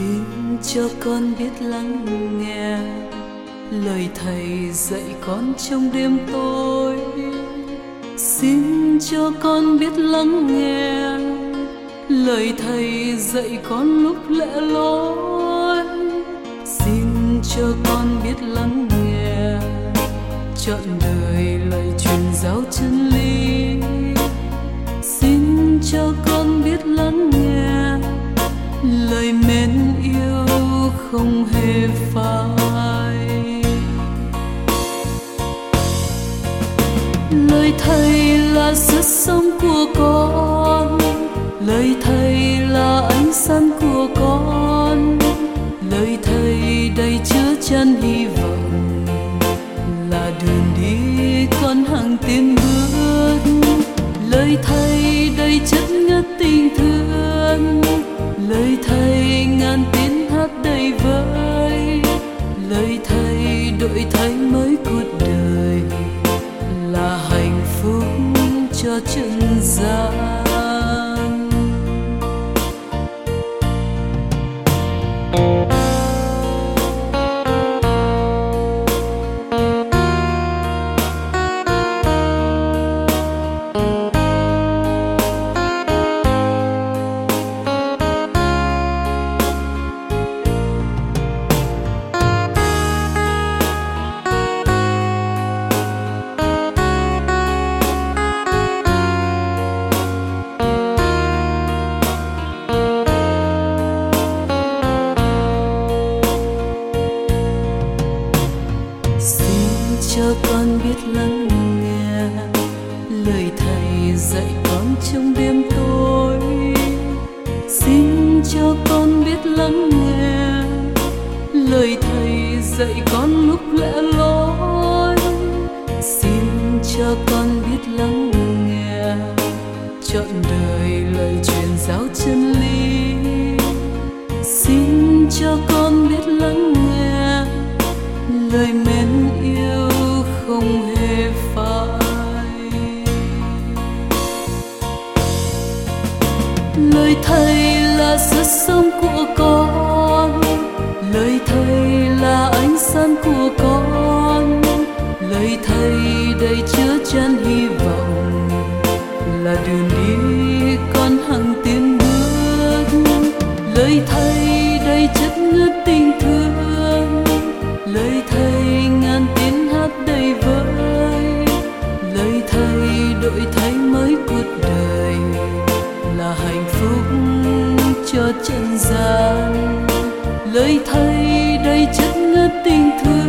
xin cho con biết lắng nghe. Lời thầy dạy con trong đêm tối. Xin cho con biết lắng nghe. Lời thầy dạy con lúc lẽ loi. Xin cho con biết lắng nghe. Trọn đời lời truyền giáo chân lý. Xin cho con biết lắng nghe. Lời mến không hề phai. Lời thầy là sức sống của con, lời thầy là ánh sáng của con. Lời thầy đầy chứa chan hy vọng. Hát đầy vơi. Lời thầy đổi thay mới cuộc đời là hạnh phúc cho chân gian xin cho con biết lắng nghe lời thầy dạy con trong đêm tối. Xin cho con biết lắng nghe lời thầy dạy con lúc lẽ lối xin cho con biết lắng nghe trọn đời lời truyền giáo chân lý. Xin cho con biết lắng nghe lời mến yêu không hề phải lời thầy là sức sống của con, lời thầy là ánh sáng của con. Lời thầy đầy chứa chan hy vọng là đường đi con hằng tiến bước. Lời thầy đầy chất ngất tình thầy thấy mới cuộc đời là hạnh phúc cho chân gian. Lời thầy đầy chất ngất tình thương